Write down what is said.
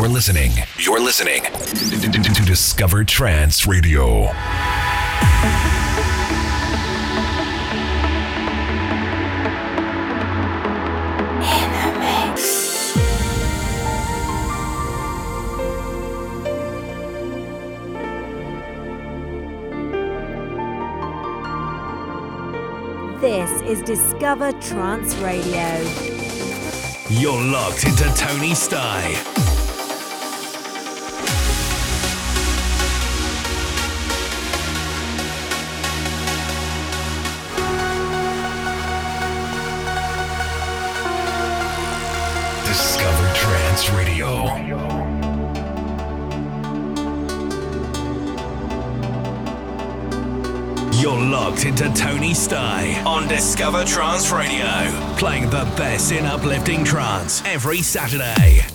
You're listening. You're listening to Discover Trance Radio. This is Discover Trance Radio. You're locked into Tony Stye. Locked into Tony Stye on Discover Trance Radio, playing the best in uplifting trance every Saturday.